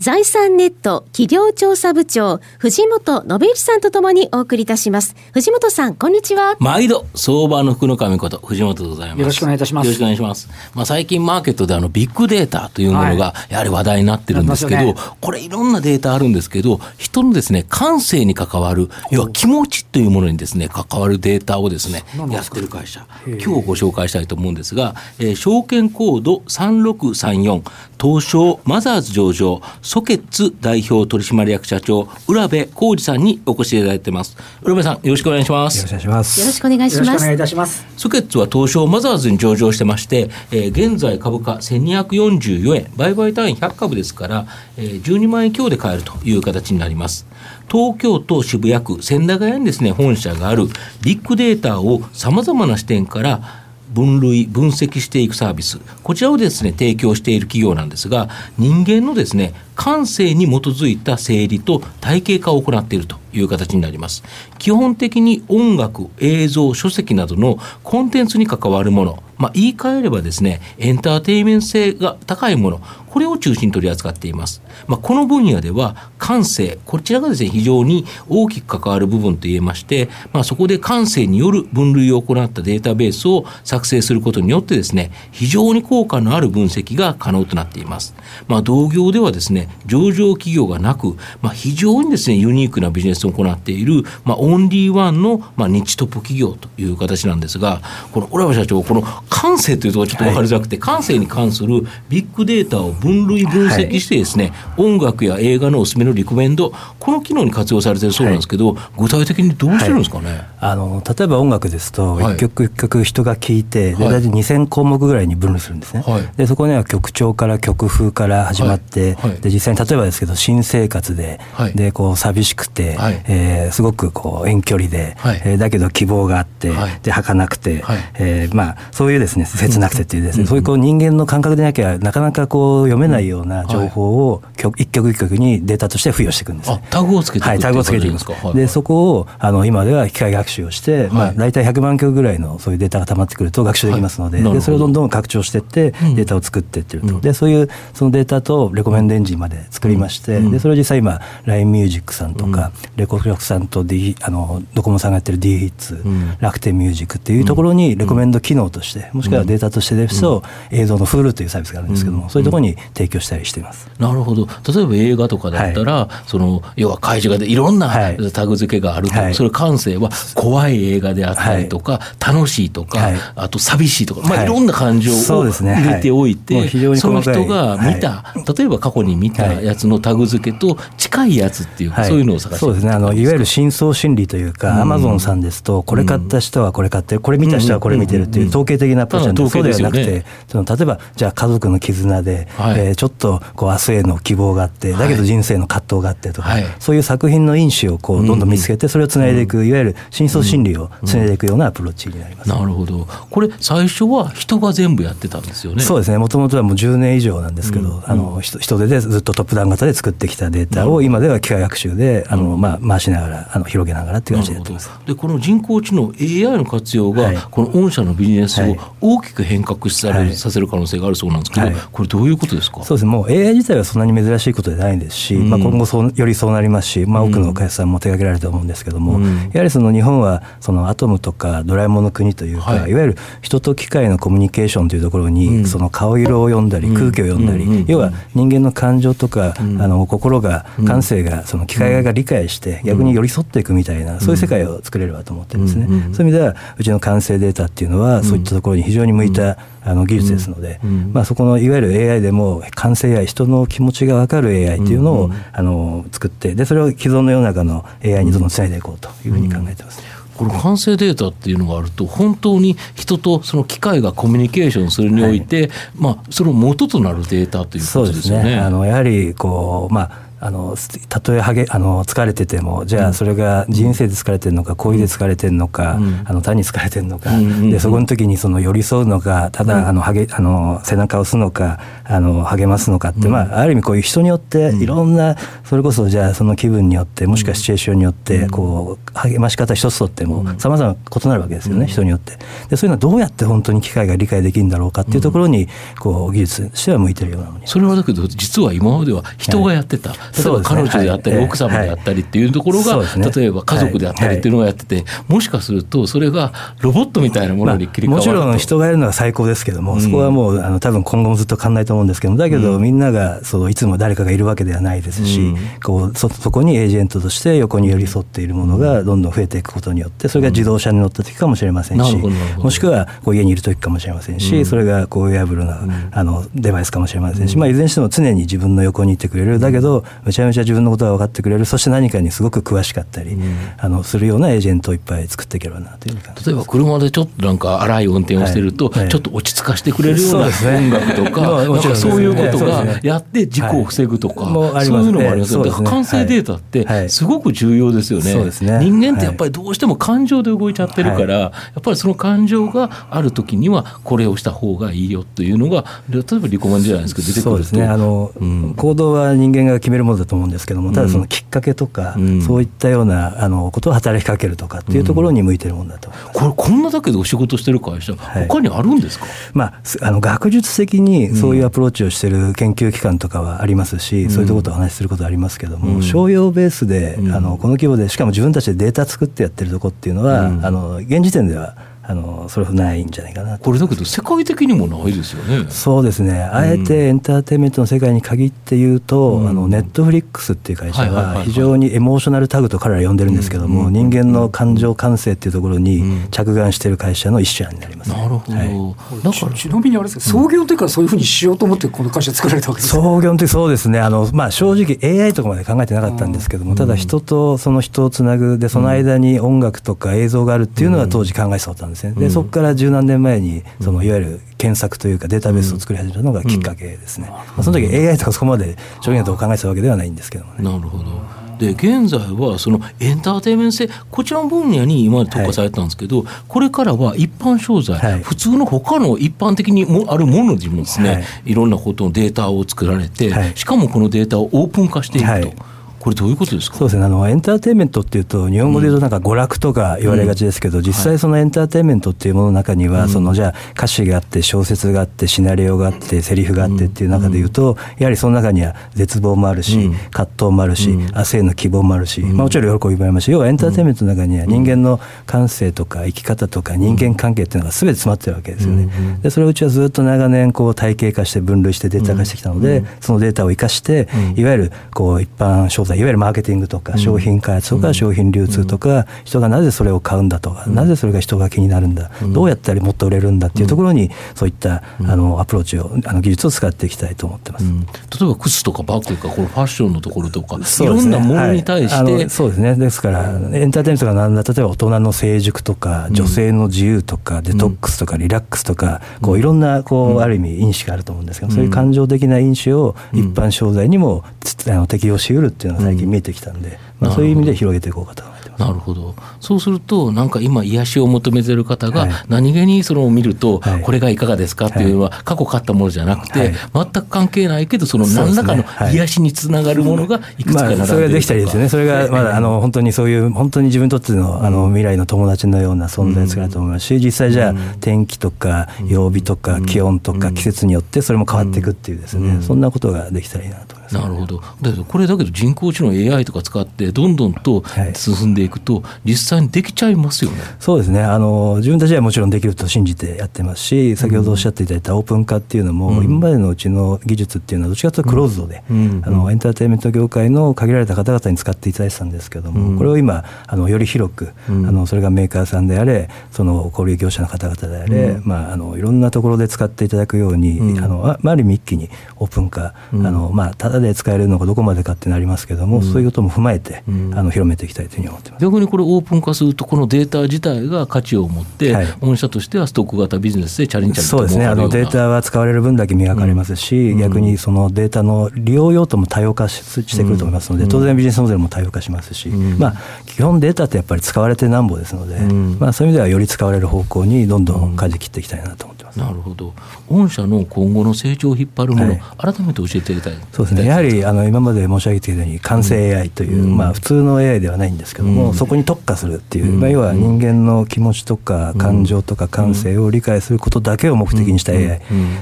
財産ネット企業調査部長、藤本信之さんとともにお送りいたします。藤本さん、こんにちは。毎度、相場の福の神こと、藤本でございます。よろしくお願いいたします。よろしくお願いします。まあ、最近マーケットであの、ビッグデータというものが、やはり話題になってるんですけど、はいね、これいろんなデータあるんですけど、人のですね、感性に関わる、要は気持ちというものにですね、関わるデータをですね、やってる会社、今日ご紹介したいと思うんですが、えー、証券コード3634、東証マザーズ上場、ソケッツ代表取締役社長、浦部浩二さんにお越しいただいてます。浦部さん、よろしくお願いします。よろしくお願いします。よろしくお願いします。よろしくお願いいたします。ソケッツは東証マザーズに上場してまして、えー、現在株価1244円、売買単位100株ですから、えー、12万円強で買えるという形になります。東京都渋谷区千駄ヶ谷にですね、本社があるビッグデータをさまざまな視点から分類、分析していくサービス、こちらをですね、提供している企業なんですが、人間のですね、感性に基づいた整理と体系化を行っているという形になります。基本的に音楽、映像、書籍などのコンテンツに関わるもの、まあ、言い換えればですね、エンターテイメント性が高いもの、これを中心に取り扱っています。まあ、この分野では、感性、こちらがですね、非常に大きく関わる部分と言えまして、まあ、そこで感性による分類を行ったデータベースを作成することによってですね、非常に効果のある分析が可能となっています。まあ、同業ではですね、上場企業がなく、まあ、非常にですね、ユニークなビジネスを行っている、まあ、オンリーワンの、まあ、日トップ企業という形なんですが、この、浦部社長、この感性というところちょっと分かりづらくて、はい、感性に関するビッグデータを分類分析してですね、はい、音楽や映画のおすすめのリコメンド、この機能に活用されてるそうなんですけど、はい、具体的にどうしてるんですかね？あの例えば音楽ですと、一曲一曲人が聴いて、で大体2000項目ぐらいに分類するんですね。でそこには曲調から曲風から始まって、で実際に例えばですけど、新生活で、でこう寂しくて、はい、えー、すごくこう遠距離で、はい、えー、だけど希望があって、で儚くて、はい、えー、まあ、そういうですね切なくてっていうですね、そういうこう人間の感覚でなきゃなかなかこう読めないような情報を一曲一曲にデータとして付与していくんです、ね、タグをつけてはい、タグをつけていくんですか？で、そこをあの今では機械学習をして、まあ、大体100万曲ぐらいのそういうデータが溜まってくると学習できますので,、でそれをどんどん拡張していってデータを作っていってると、でそういうそのデータとレコメンドエンジンまで作りまして、でそれを実際今 LINE ミュージックさんとか、レコ曲さんと、D、あのドコモさんがやってる D ヒッツ、楽天ミュージックっていうところにレコメンド機能としてもしくはデータとしてですと、映像のフルというサービスがあるんですけども、そういうところに提供したりしています。なるほど。例えば映画とかだったら、はい、その要は開示がでいろんなタグ付けがあると、はい、それ感性は怖い映画であったりとか、はい、楽しいとか、あと寂しいとか、まあ、いろんな感情を入れておいて、その人が見た、例えば過去に見たやつのタグ付けと近いやつっていう、そういうのを探してそうですね。あのいわゆる深層心理というか、アマゾンさんですとこれ買った人はこれ買ってこれ見た人はこれ見てるっていう統計的なプロジェクトそうではなくて、その例えばじゃあ家族の絆で、はえちょっとこう明日への希望があってだけど人生の葛藤があってとか、そういう作品の因子をこうどんどん見つけてそれをつないでいく、いわゆる深層心理をつないでいくようなアプローチになります、なるほど。これ最初は人が全部やってたんですよね。そうですね。もともとはもう10年以上なんですけど、あの人手でずっとトップダウン型で作ってきたデータを今では機械学習であの、まあ、回しながらあの広げながらっていう感じでやってます。でこの人工知能 AI の活用が、この御社のビジネスを大きく変革され、させる可能性があるそうなんですけど、これどういうことですか？そうですね。もう AI 自体はそんなに珍しいことでないですし、まあ、今後そうよりそうなりますし、まあ、多くの会社さんも手掛けられると思うんですけども、やはりその日本はそのアトムとかドラえもんの国というか、い、わゆる人と機械のコミュニケーションというところに、その顔色を読んだり空気を読んだり、要は人間の感情とか、あの心が感性がその機械が理解して逆に寄り添っていくみたいな、そういう世界を作れればと思ってるんですね。そういう意味ではうちの感性データっていうのはそういったところに非常に向いた、あの技術ですので、まあ、そこのいわゆる AI でも感性 AI 人の気持ちが分かる AI っていうのを、あの作ってでそれを既存の世の中の AI にどんどんつないでいこうというふうに考えてます。この完成データっていうのがあると本当に人とその機械がコミュニケーションするにおいて、はい、まあ、その元となるデータということですよね。ね。あのやはりこう、まああのたとえはげあの疲れててもじゃあそれが人生で疲れてるのか恋で疲れてるのか、うん、あの単に疲れてるのか、うん、でそこの時にその寄り添うのかただ、あのはげあの背中を押すのかあの励ますのかって、まあ、ある意味こういう人によっていろんなそれこそじゃあその気分によってもしくはシチュエーションによってこう励まし方一つとってもさまざま異なるわけですよね、人によって。でそういうのはどうやって本当に機械が理解できるんだろうかっていうところにこう技術としては向いてるようなものそれはだけど実は今までは人がやってた、はい、例えば彼女であったり、奥様であったりっていうところが、例えば家族であったりっていうのをやってて、もしかするとそれがロボットみたいなものに切り替わる、まあ、もちろん人がやるのは最高ですけども、そこはもうあの多分今後もずっと変わらないと思うんですけどだけどみんながそういつも誰かがいるわけではないですし、こうそそこにエージェントとして横に寄り添っているものがどんどん増えていくことによってそれが自動車に乗った時かもしれませんし、もしくはこう家にいる時かもしれませんし、それがこうウェアブルな、あのデバイスかもしれませんし、まあ、いずれにしても常に自分の横にいてくれる。だけどめちゃめちゃ自分のことが分かってくれる。そして何かにすごく詳しかったり、あのするようなエージェントをいっぱい作っていければなという例えば車でちょっとなんか荒い運転をしてると、ちょっと落ち着かせてくれるような音楽とか、もちろんそういうことがやって事故を防ぐとか、そういうのもありますよね。完成データってすごく重要ですよね。人間ってやっぱりどうしても感情で動いちゃってるから、やっぱりその感情がある時にはこれをした方がいいよというのが例えばリコマンじゃないですか出てくると。そうですね。あの、うん、行動は人間が決めるものだと思うんですけどもただそのきっかけとか、うん、そういったようなあのことを働きかけるとかっていうところに向いてるものだと、これこんなだけでお仕事してる会社、はい、他にあるんですか、まあ、あの学術的にそういうアプローチをしてる研究機関とかはありますし、うん、そういうことをお話しすることはありますけども、商用ベースで、あのこの規模でしかも自分たちでデータ作ってやってるとこっていうのは、あの現時点ではあのそれほどないんじゃないかなこれだけど世界的にもないですよね。そうですね。あえてエンターテインメントの世界に限って言うと、うん、あのネットフリックスっていう会社は非常にエモーショナルタグと彼ら呼んでるんですけども、人間の感情感性っていうところに着眼している会社の一社になります、ね、なるほど、はい、だからちなみにあれです創業というかそういうふうにしようと思ってこの会社作られたわけですか？創業ってそうですね。あの、まあ、正直 AI とかまで考えてなかったんですけども、ただ人とその人をつなぐでその間に音楽とか映像があるっていうのは当時考えてたんですね。でそこから十何年前にそのいわゆる検索というかデータベースを作り始めたのがきっかけですね、まあ、その時 AI とかそこまで商品だと考えてたわけではないんですけどもね。なるほど。で現在はそのエンターテインメント性こちらの分野に今まで特化されてたんですけど、はい、これからは一般商材、はい、普通の他の一般的にもあるものにもですね、はい、いろんなことのデータを作られて、しかもこのデータをオープン化していくと。これどういうことですか？そうですね。あのエンターテインメントっていうと日本語で言うとなんか娯楽とか言われがちですけど、うん、実際そのエンターテインメントっていうものの中には、そのじゃあ歌詞があって小説があってシナリオがあってセリフがあってっていう中で言うと、やはりその中には絶望もあるし、葛藤もあるし、明日への希望もあるし、まあ、もちろん喜びもありますし要はエンターテインメントの中には人間の感性とか生き方とか人間関係っていうのが全て詰まってるわけですよね。でそれをうちはずっと長年こう体系化して分類してデータ化してきたので、そのデータを生かして、いわゆるこう一般商材いわゆるマーケティングとか商品開発とか商品流通とか人がなぜそれを買うんだとかなぜそれが人が気になるんだどうやったらもっと売れるんだっていうところにそういったあのアプローチをあの技術を使っていきたいと思ってます、例えば靴とかバッグとかこのファッションのところとかいろんなものに対して、そうですね。ですからエンターテインメントがなんだ例えば大人の成熟とか女性の自由とかデトックスとかリラックスとかこういろんなこうある意味因子があると思うんですけどそういう感情的な因子を一般商材にもあの適用しうるっていうのが最近見えてきたんで、まあ、そういう意味で広げていこうかとなるほど。そうするとなんか今癒しを求めてる方が何気にそのを見るとこれがいかがですかっていうのは過去買ったものじゃなくて全く関係ないけどその何らかの癒しにつながるものがいくつか並んでる、まあ、それができたりですよね。それがまだあの本当にそういう本当に自分にとってのあの未来の友達のような存在を作ると思いますし実際じゃあ天気とか曜日とか気温とか季節によってそれも変わっていくっていうですね。そんなことができたらいいなとなるほど。だけどこれだけど人工知能 AI とか使ってどんどんと進んでいくと、実際にできちゃいますよね、そうですね。あの自分たちはもちろんできると信じてやってますし先ほどおっしゃっていただいたオープン化っていうのも、うん、今までのうちの技術っていうのはどっちかというとクローズドで、うん、あのエンターテインメント業界の限られた方々に使っていただいてたんですけども、うん、これを今あのより広く、あのそれがメーカーさんであれその小売業者の方々であれ、まあ、あのいろんなところで使っていただくように、あのある意味一気にオープン化、あのまあ、ただタで使えるのがどこまでかってなりますけども、うん、そういうことも踏まえて、うん、あの広めていきたいというふうに思ってます。逆にこれ、オープン化すると、このデータ自体が価値を持って、はい、御社としてはストック型ビジネスでチャレンジそうですね。あの、データは使われる分だけ磨かれますし、うん、逆にそのデータの利用用途も多様化してくると思いますので、当然ビジネスモデルも多様化しますし、まあ、基本データってやっぱり使われてなんぼですので、まあ、そういう意味ではより使われる方向にどんどん舵切っていきたいなと思ってます。なるほど。御社の今後の成長を引っ張るもの、はい、改めて教えていただきたいそうですね。やはりあの今まで申し上げていたように完成 AI という、うん、まあ、普通の AI ではないんですけども、うん、そこに特化するっていう、まあ、要は人間の気持ちとか感情とか感性を理解することだけを目的にした AI、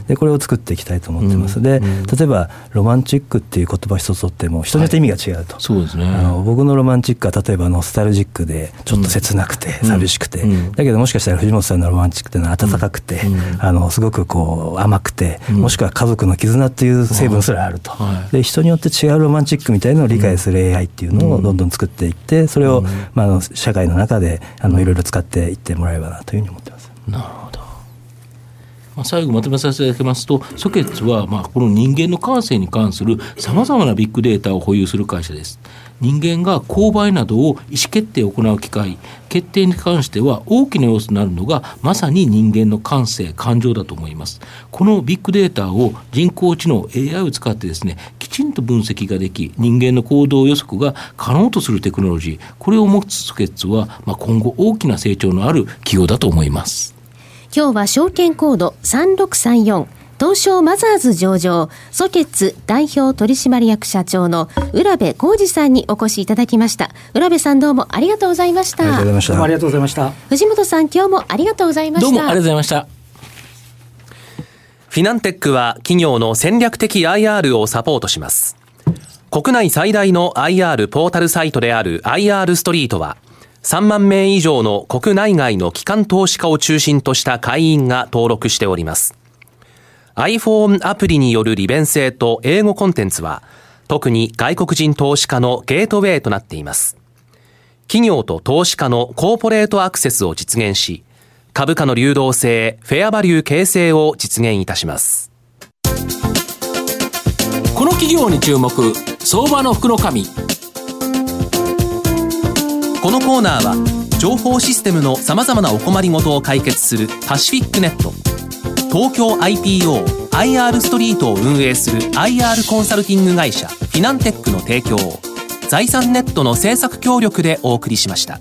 でこれを作っていきたいと思ってます、で例えばロマンチックっていう言葉一つとっても人によって意味が違うと、はい、そうですね。あの僕のロマンチックは例えばノスタルジックでちょっと切なくて寂しくて、だけどもしかしたら藤本さんのロマンチックっていうのは温かくて、あのすごくこう甘くて、もしくは家族の絆っていう成分すらあると、はい、で人によって違うロマンチックみたいなのを理解する AI っていうのをどんどん作っていってそれを、まあ、あの社会の中であのいろいろ使っていってもらえればなというふうに思ってます。なるほど。まあ、最後まとめさせていただきますと、ソケッツはまあこの人間の感性に関するさまざまなビッグデータを保有する会社です。人間が購買などを意思決定を行う機会決定に関しては大きな要素になるのがまさに人間の感性感情だと思います。このビッグデータを人工知能 AI を使ってですねきちんと分析ができ人間の行動予測が可能とするテクノロジーこれを持つソケッツは、まあ、今後大きな成長のある企業だと思います。今日は証券コード3634東証マザーズ上場、ソケッツ代表取締役社長の浦部浩二さんにお越しいただきました。浦部さんどうもありがとうございました。ありがとうございました。どうもありがとうございました。藤本さん今日もありがとうございました。どうもありがとうございました。フィナンテックは企業の戦略的 IR をサポートします。国内最大の IR ポータルサイトである IR ストリートは、3万名以上の国内外の機関投資家を中心とした会員が登録しております。iPhone アプリによる利便性と英語コンテンツは、特に外国人投資家のゲートウェイとなっています。企業と投資家のコーポレートアクセスを実現し、株価の流動性、フェアバリュー形成を実現いたします。この企業に注目、相場の福の神。このコーナーは、情報システムの様々なお困りごとを解決するパシフィックネット。東京 IPO IR ストリートを運営する IR コンサルティング会社フィナンテックの提供を財産ネットの政策協力でお送りしました。